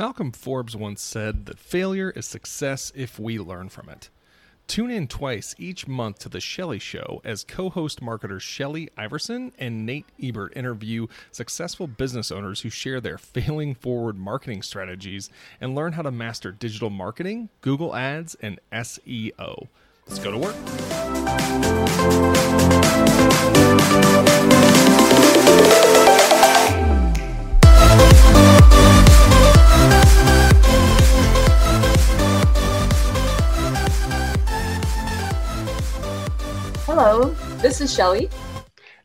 Malcolm Forbes once said that failure is success if we learn from it. Tune in twice each month to The Shelley Show as co host marketers Shelly Iverson and Nate Ebert interview successful business owners who share their failing forward marketing strategies and learn how to master digital marketing, Google Ads, and SEO. Let's go to work. Hello, this is Shelly.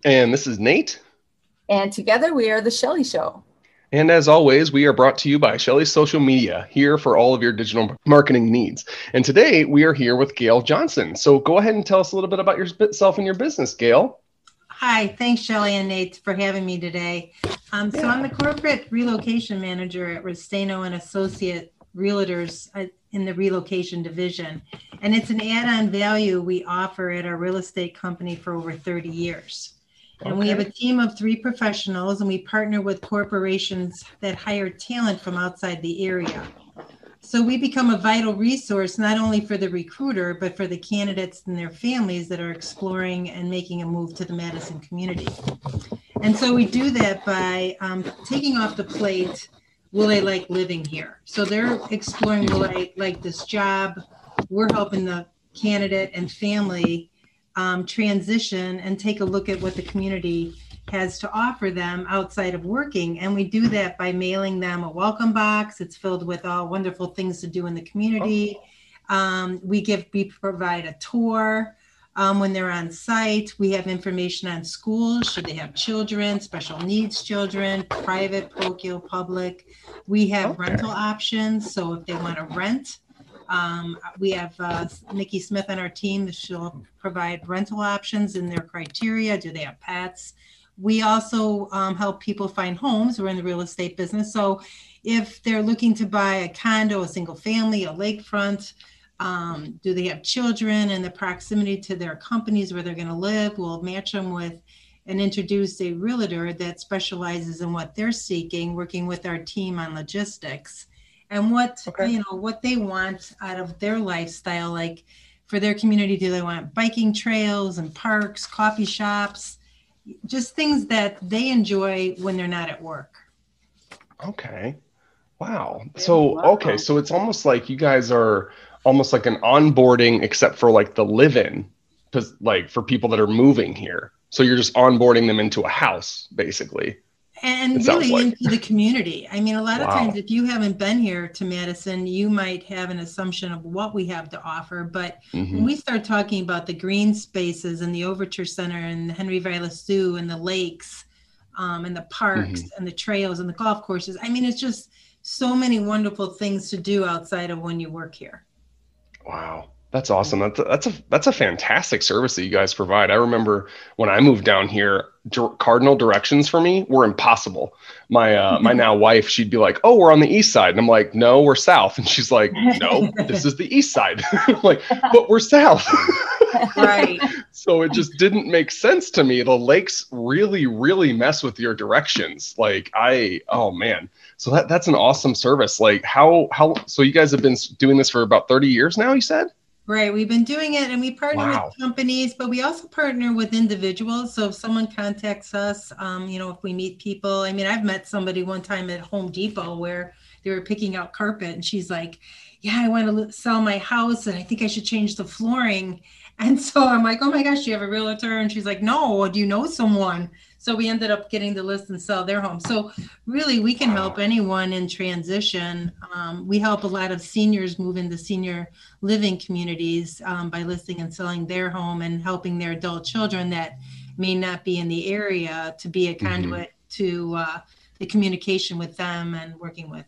And this is Nate. And together we are The Shelley Show. And as always, we are brought to you by Shelly Social Media, here for all of your digital marketing needs. And today we are here with Gail Johnson. So go ahead and tell us a little bit about yourself and your business, Gail. Hi, thanks, Shelly and Nate, for having me today. Um, so I'm the corporate relocation manager at Restaino and Associate Realtors uh, in the relocation division. And it's an add on value we offer at our real estate company for over 30 years. And okay. we have a team of three professionals, and we partner with corporations that hire talent from outside the area. So we become a vital resource not only for the recruiter, but for the candidates and their families that are exploring and making a move to the Madison community. And so we do that by um, taking off the plate will they like living here? So they're exploring will I like this job? We're helping the candidate and family um, transition and take a look at what the community has to offer them outside of working. And we do that by mailing them a welcome box. It's filled with all wonderful things to do in the community. Um, we give, we provide a tour. Um, when they're on site, we have information on schools, should they have children, special needs children, private, parochial, public. We have okay. rental options. So if they want to rent, um, we have uh, Nikki Smith on our team. She'll provide rental options in their criteria. Do they have pets? We also um, help people find homes. We're in the real estate business. So if they're looking to buy a condo, a single family, a lakefront, um, do they have children and the proximity to their companies where they're going to live? We'll match them with and introduce a realtor that specializes in what they're seeking, working with our team on logistics and what okay. you know what they want out of their lifestyle. Like for their community, do they want biking trails and parks, coffee shops, just things that they enjoy when they're not at work? Okay. Wow. So okay, so it's almost like you guys are almost like an onboarding except for like the live-in like for people that are moving here so you're just onboarding them into a house basically and really like. into the community i mean a lot of times if you haven't been here to madison you might have an assumption of what we have to offer but mm-hmm. when we start talking about the green spaces and the overture center and the henry Sioux and the lakes um, and the parks mm-hmm. and the trails and the golf courses i mean it's just so many wonderful things to do outside of when you work here Wow. That's awesome. That's a, that's a that's a fantastic service that you guys provide. I remember when I moved down here, cardinal directions for me were impossible. My uh, my now wife, she'd be like, "Oh, we're on the east side," and I'm like, "No, we're south," and she's like, "No, this is the east side." like, but we're south. right. so it just didn't make sense to me. The lakes really, really mess with your directions. Like I, oh man. So that that's an awesome service. Like how how so you guys have been doing this for about 30 years now, you said? Right. We've been doing it and we partner wow. with companies, but we also partner with individuals. So if someone contacts us, um, you know, if we meet people, I mean, I've met somebody one time at Home Depot where they were picking out carpet and she's like, yeah, I want to sell my house and I think I should change the flooring. And so I'm like, oh my gosh, do you have a realtor? And she's like, no, do you know someone? So we ended up getting the list and sell their home. So really, we can help anyone in transition. Um, we help a lot of seniors move into senior living communities um, by listing and selling their home and helping their adult children that may not be in the area to be a mm-hmm. conduit mm-hmm. to uh, the communication with them and working with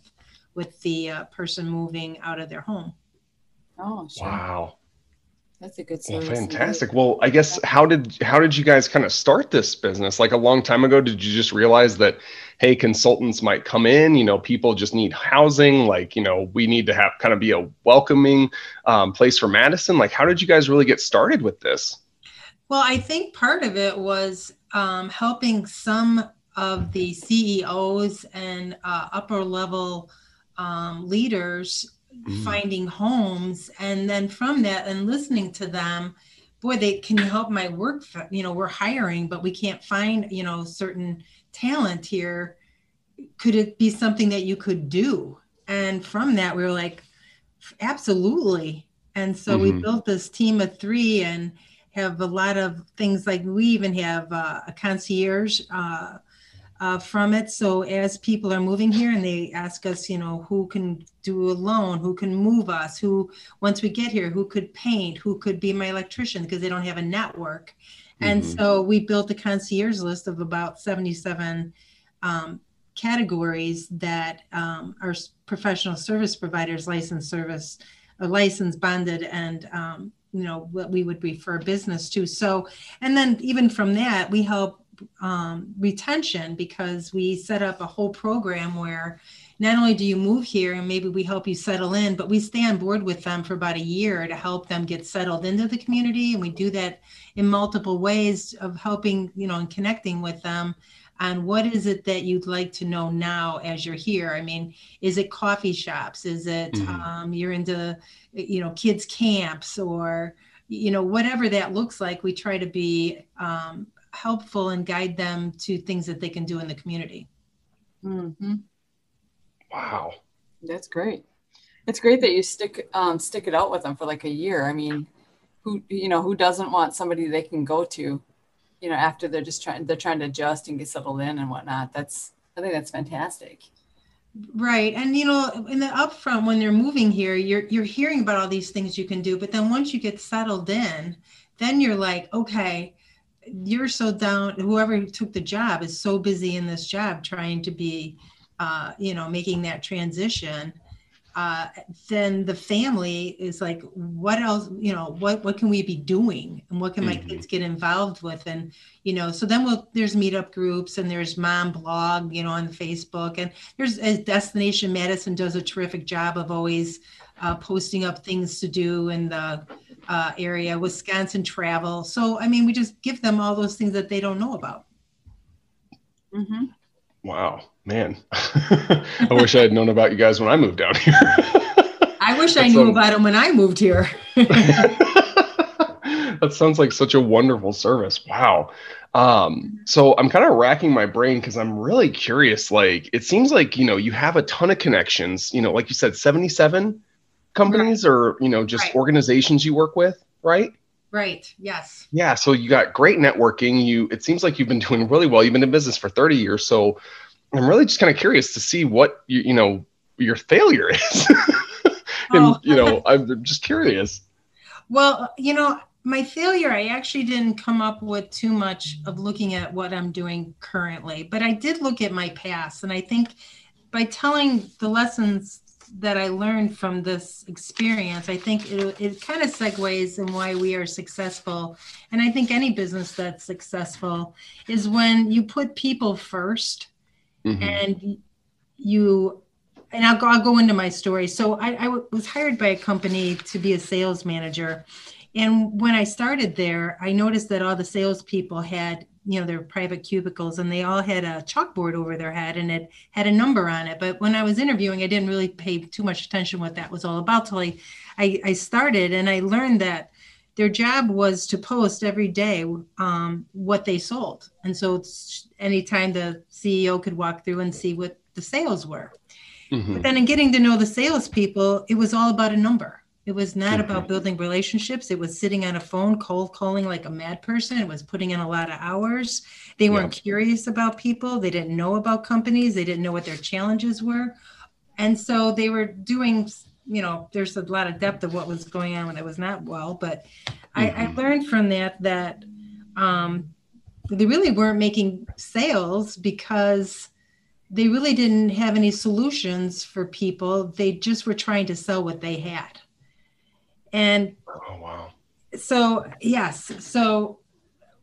with the uh, person moving out of their home. Oh, sure. Wow. That's a good service. Well, fantastic. Well, I guess how did how did you guys kind of start this business? Like a long time ago, did you just realize that hey, consultants might come in, you know, people just need housing, like, you know, we need to have kind of be a welcoming um, place for Madison. Like how did you guys really get started with this? Well, I think part of it was um, helping some of the CEOs and uh, upper level um, leaders Mm. finding homes and then from that and listening to them boy they can you help my work you know we're hiring but we can't find you know certain talent here could it be something that you could do and from that we were like absolutely and so we Mhm. built this team of three and have a lot of things like we even have uh, a concierge uh, uh, from it. So as people are moving here and they ask us, you know, who can do a loan, who can move us, who once we get here, who could paint, who could be my electrician because they don't have a network. And Mhm. so we built a concierge list of about 77 um, categories that um, are professional service providers, licensed service, uh, licensed, bonded, and um, you know what we would refer business to. So, and then even from that, we help um, retention because we set up a whole program where not only do you move here and maybe we help you settle in, but we stay on board with them for about a year to help them get settled into the community. And we do that in multiple ways of helping, you know, and connecting with them on what is it that you'd like to know now as you're here. I mean, is it coffee shops? Is it Mhm. um, you're into, you know, kids camps or, you know, whatever that looks like, we try to be um, helpful and guide them to things that they can do in the community. hmm Wow. That's great. It's great that you stick um, stick it out with them for like a year. I mean, who you know who doesn't want somebody they can go to, you know, after they're just trying they're trying to adjust and get settled in and whatnot. That's I think that's fantastic. Right. And you know, in the upfront when they're moving here, you're you're hearing about all these things you can do, but then once you get settled in, then you're like, okay, you're so down whoever took the job is so busy in this job trying to be uh, you know, making that transition. Uh, then the family is like, what else, you know, what what can we be doing and what can my Mhm. kids get involved with? And, you know, so then we'll there's meetup groups and there's mom blog, you know, on Facebook and there's Destination Madison does a terrific job of always uh, posting up things to do and the uh, area, Wisconsin travel. So I mean, we just give them all those things that they don't know about. hmm Wow, man. I wish I had known about you guys when I moved down here. I wish I knew a- about them when I moved here. that sounds like such a wonderful service. Wow. Um, so I'm kind of racking my brain because I'm really curious. Like, it seems like, you know, you have a ton of connections, you know, like you said, 77 companies or, you know, just Right. organizations you work with, right? right. Yes. Yeah. So you got great networking. You, it seems like you've been doing really well. You've been in business for 30 years. So I'm really just kind of curious to see what you, you know, your failure is. and, Oh. you know, I'm just curious. Well, you know, my failure, I actually didn't come up with too much of looking at what I'm doing currently, but I did look at my past. And I think by telling the lessons that I learned from this experience, I think it, it kind of segues in why we are successful. And I think any business that's successful is when you put people first Mhm. and you and I'll go, I'll go into my story. So I, I was hired by a company to be a sales manager. And when I started there, I noticed that all the salespeople had, you know, their private cubicles and they all had a chalkboard over their head and it had a number on it. But when I was interviewing, I didn't really pay too much attention what that was all about till I, I, I started and I learned that their job was to post every day um, what they sold. And so it's anytime the CEO could walk through and see what the sales were. Mhm. But then in getting to know the salespeople, it was all about a number. It was not about building relationships. It was sitting on a phone, cold calling like a mad person. It was putting in a lot of hours. They weren't curious about people. They didn't know about companies. They didn't know what their challenges were. And so they were doing, you know, there's a lot of depth of what was going on when it was not well. But I, I Mhm. learned from that that um, they really weren't making sales because they really didn't have any solutions for people. They just were trying to sell what they had. And Oh, wow. so, yes. So,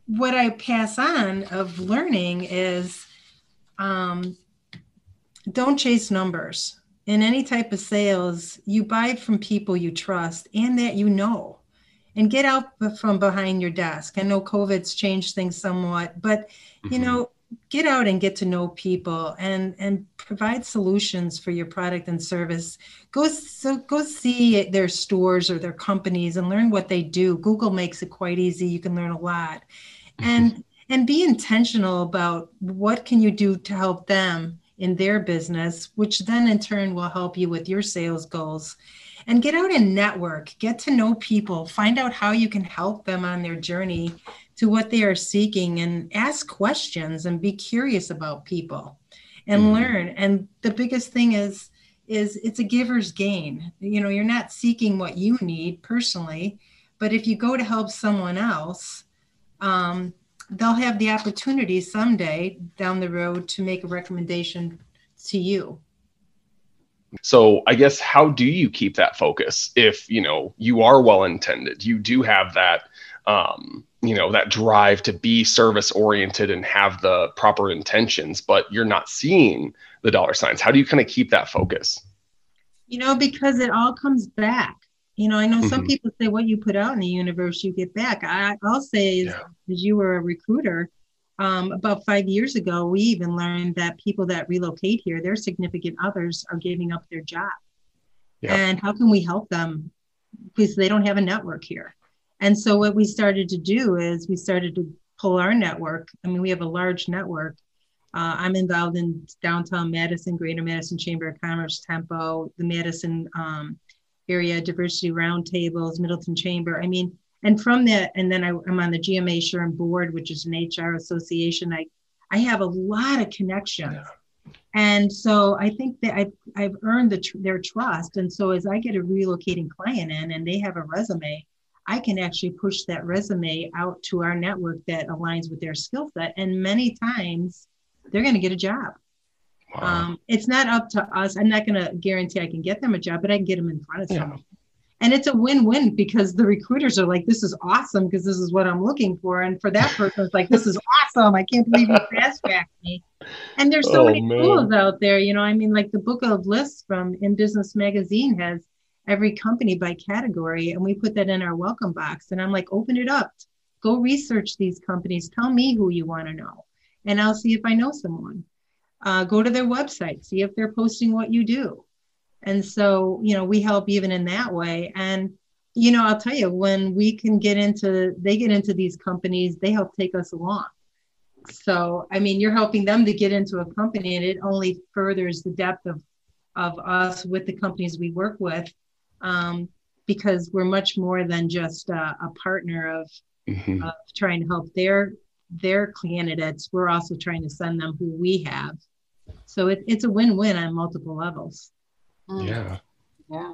what I pass on of learning is um, don't chase numbers. In any type of sales, you buy from people you trust and that you know. And get out from behind your desk. I know COVID's changed things somewhat, but you Mhm. know get out and get to know people and and provide solutions for your product and service. Go so go see their stores or their companies and learn what they do. Google makes it quite easy. You can learn a lot. Mm-hmm. And and be intentional about what can you do to help them in their business which then in turn will help you with your sales goals and get out and network. Get to know people. Find out how you can help them on their journey to what they are seeking and ask questions and be curious about people and mm. learn. And the biggest thing is is it's a giver's gain. You know you're not seeking what you need personally but if you go to help someone else um, they'll have the opportunity someday down the road to make a recommendation to you so i guess how do you keep that focus if you know you are well intended you do have that um, you know that drive to be service oriented and have the proper intentions but you're not seeing the dollar signs. How do you kind of keep that focus? You know because it all comes back. You know i know some mm-hmm. people say what you put out in the universe you get back. I, will say yeah. as you were a recruiter um, about five years ago we even learned that people that relocate here their significant others are giving up their job yeah. and how can we help them because they don't have a network here and so what we started to do is we started to pull our network. I mean, we have a large network. Uh, I'm involved in downtown Madison, Greater Madison Chamber of Commerce, Tempo, the Madison um, area diversity roundtables, Middleton Chamber. I mean, and from that, and then I, am on the GMA SHRM board, which is an HR association. I I have a lot of connections. Yeah. And so I think that I've, I've earned the tr- their trust. And so as I get a relocating client in and they have a resume, I can actually push that resume out to our network that aligns with their skill set. And many times they're going to get a job. Wow. Um, it's not up to us. I'm not going to guarantee I can get them a job, but I can get them in front of someone. And it's a win-win because the recruiters are like, "This is awesome because this is what I'm looking for," and for that person, it's like, "This is awesome! I can't believe you fast tracked me." And there's so oh, many man. tools out there, you know. I mean, like the book of lists from In Business Magazine has every company by category and we put that in our welcome box and i'm like open it up go research these companies tell me who you want to know and i'll see if i know someone uh, go to their website see if they're posting what you do and so you know we help even in that way and you know i'll tell you when we can get into they get into these companies they help take us along so i mean you're helping them to get into a company and it only furthers the depth of of us with the companies we work with um, because we're much more than just a, a partner of, mm-hmm. of trying to help their their candidates. We're also trying to send them who we have. So it, it's a win-win on multiple levels. Mm. Yeah. Yeah.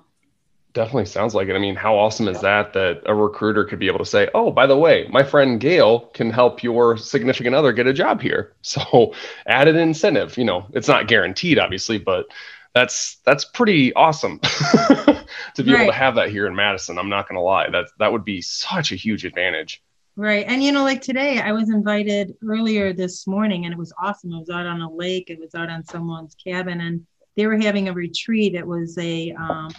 Definitely sounds like it. I mean, how awesome is that that a recruiter could be able to say, "Oh, by the way, my friend Gail can help your significant other get a job here." So, added incentive. You know, it's not guaranteed, obviously, but that's that's pretty awesome to be right. able to have that here in Madison. I'm not going to lie. That that would be such a huge advantage. Right. And you know, like today, I was invited earlier this morning and it was awesome. I was out on a lake, it was out on someone's cabin, and they were having a retreat. It was a um,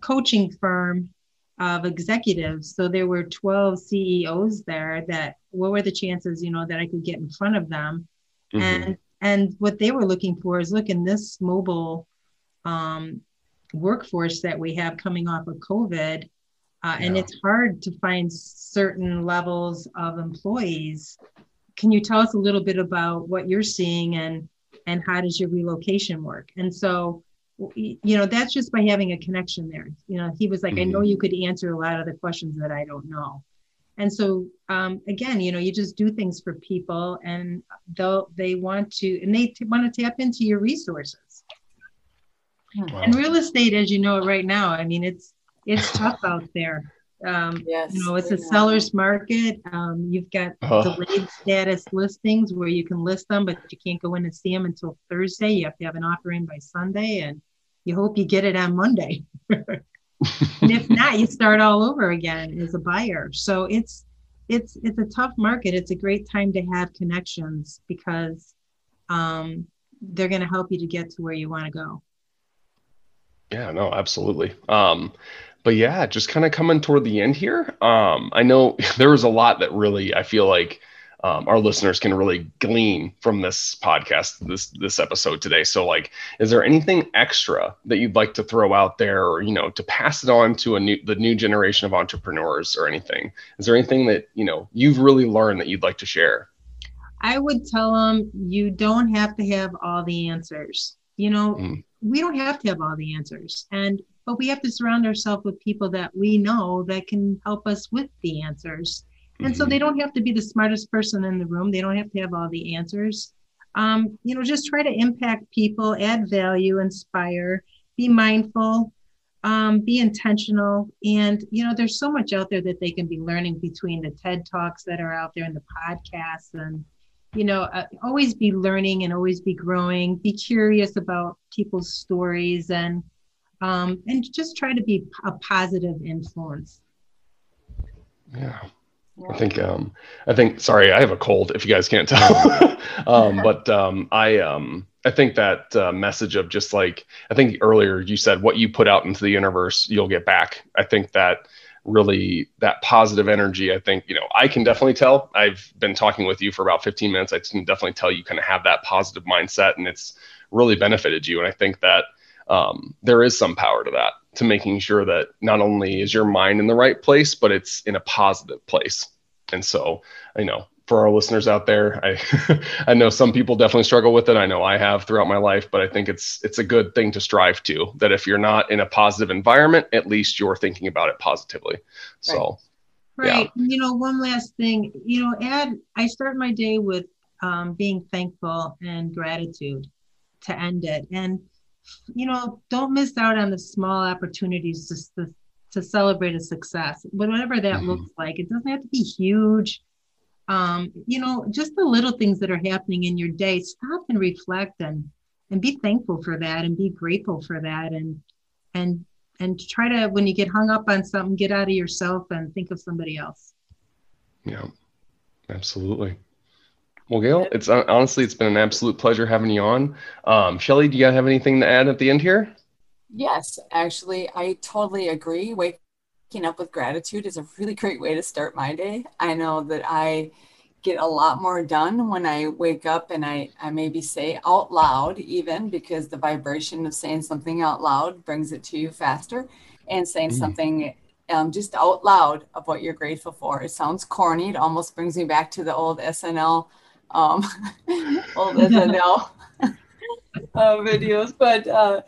coaching firm of executives. So there were 12 CEOs there that what were the chances, you know, that I could get in front of them? Mm-hmm. And and what they were looking for is look in this mobile um, workforce that we have coming off of COVID. Uh, yeah. And it's hard to find certain levels of employees. Can you tell us a little bit about what you're seeing and and how does your relocation work? And so, you know, that's just by having a connection there. You know, he was like, mm-hmm. I know mm-hmm. you could answer a lot of the questions that I don't know. And so, um, again, you know, you just do things for people, and they'll they want to, and they t- want to tap into your resources. Wow. And real estate, as you know, it right now, I mean, it's it's tough out there. Um, yes, you know, it's a seller's market. Um, you've got uh, delayed status listings where you can list them, but you can't go in and see them until Thursday. You have to have an offer in by Sunday, and you hope you get it on Monday. and if not, you start all over again as a buyer. So it's it's it's a tough market. It's a great time to have connections because um, they're going to help you to get to where you want to go. Yeah, no, absolutely. Um, but yeah, just kind of coming toward the end here. Um, I know there was a lot that really I feel like um, our listeners can really glean from this podcast, this this episode today. So, like, is there anything extra that you'd like to throw out there, or you know, to pass it on to a new the new generation of entrepreneurs, or anything? Is there anything that you know you've really learned that you'd like to share? I would tell them you don't have to have all the answers. You know, mm. we don't have to have all the answers, and but we have to surround ourselves with people that we know that can help us with the answers and so they don't have to be the smartest person in the room. They don't have to have all the answers. Um, you know, just try to impact people, add value, inspire, be mindful, um, be intentional. And, you know, there's so much out there that they can be learning between the TED Talks that are out there and the podcasts. And, you know, uh, always be learning and always be growing. Be curious about people's stories and, um, and just try to be a positive influence. Yeah. I think um I think sorry, I have a cold if you guys can't tell. um but um I um I think that uh, message of just like I think earlier you said what you put out into the universe you'll get back. I think that really that positive energy I think you know I can definitely tell. I've been talking with you for about 15 minutes. I can definitely tell you kind of have that positive mindset and it's really benefited you and I think that um, there is some power to that to making sure that not only is your mind in the right place, but it's in a positive place. And so, you know, for our listeners out there, I I know some people definitely struggle with it. I know I have throughout my life, but I think it's it's a good thing to strive to. That if you're not in a positive environment, at least you're thinking about it positively. So, right. Yeah. You know, one last thing. You know, add. I start my day with um, being thankful and gratitude to end it, and you know, don't miss out on the small opportunities just to, to celebrate a success, whatever that mm-hmm. looks like. It doesn't have to be huge. Um, you know, just the little things that are happening in your day. Stop and reflect and and be thankful for that and be grateful for that and and and try to when you get hung up on something, get out of yourself and think of somebody else. Yeah, absolutely. Well, Gail, it's uh, honestly it's been an absolute pleasure having you on. Um, Shelly, do you have anything to add at the end here? Yes, actually, I totally agree. Waking up with gratitude is a really great way to start my day. I know that I get a lot more done when I wake up and I, I maybe say out loud, even because the vibration of saying something out loud brings it to you faster, and saying mm. something um, just out loud of what you're grateful for. It sounds corny. It almost brings me back to the old SNL um, old SNL uh, videos, but uh,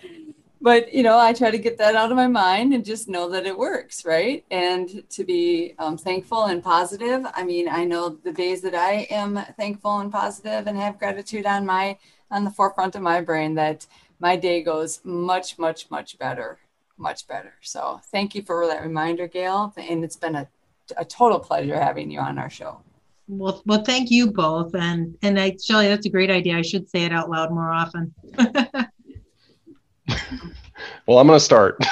but you know, I try to get that out of my mind and just know that it works, right? And to be um, thankful and positive. I mean, I know the days that I am thankful and positive and have gratitude on my on the forefront of my brain, that my day goes much, much, much better, much better. So thank you for that reminder, Gail, and it's been a a total pleasure having you on our show. Well, well, thank you both, and and I, Shelly, that's a great idea. I should say it out loud more often. well, I'm going to start.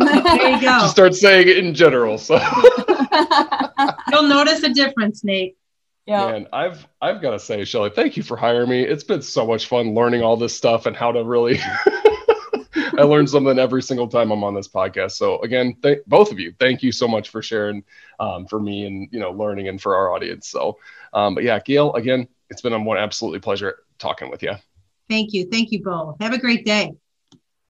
So there you go. Just start saying it in general. So you'll notice a difference, Nate. Yeah. And I've I've got to say, Shelly, thank you for hiring me. It's been so much fun learning all this stuff and how to really I learn something every single time I'm on this podcast. So again, th- both of you, thank you so much for sharing um, for me and you know learning and for our audience. So, um, but yeah, Gail, again, it's been a one absolutely pleasure talking with you. Thank you, thank you both. Have a great day.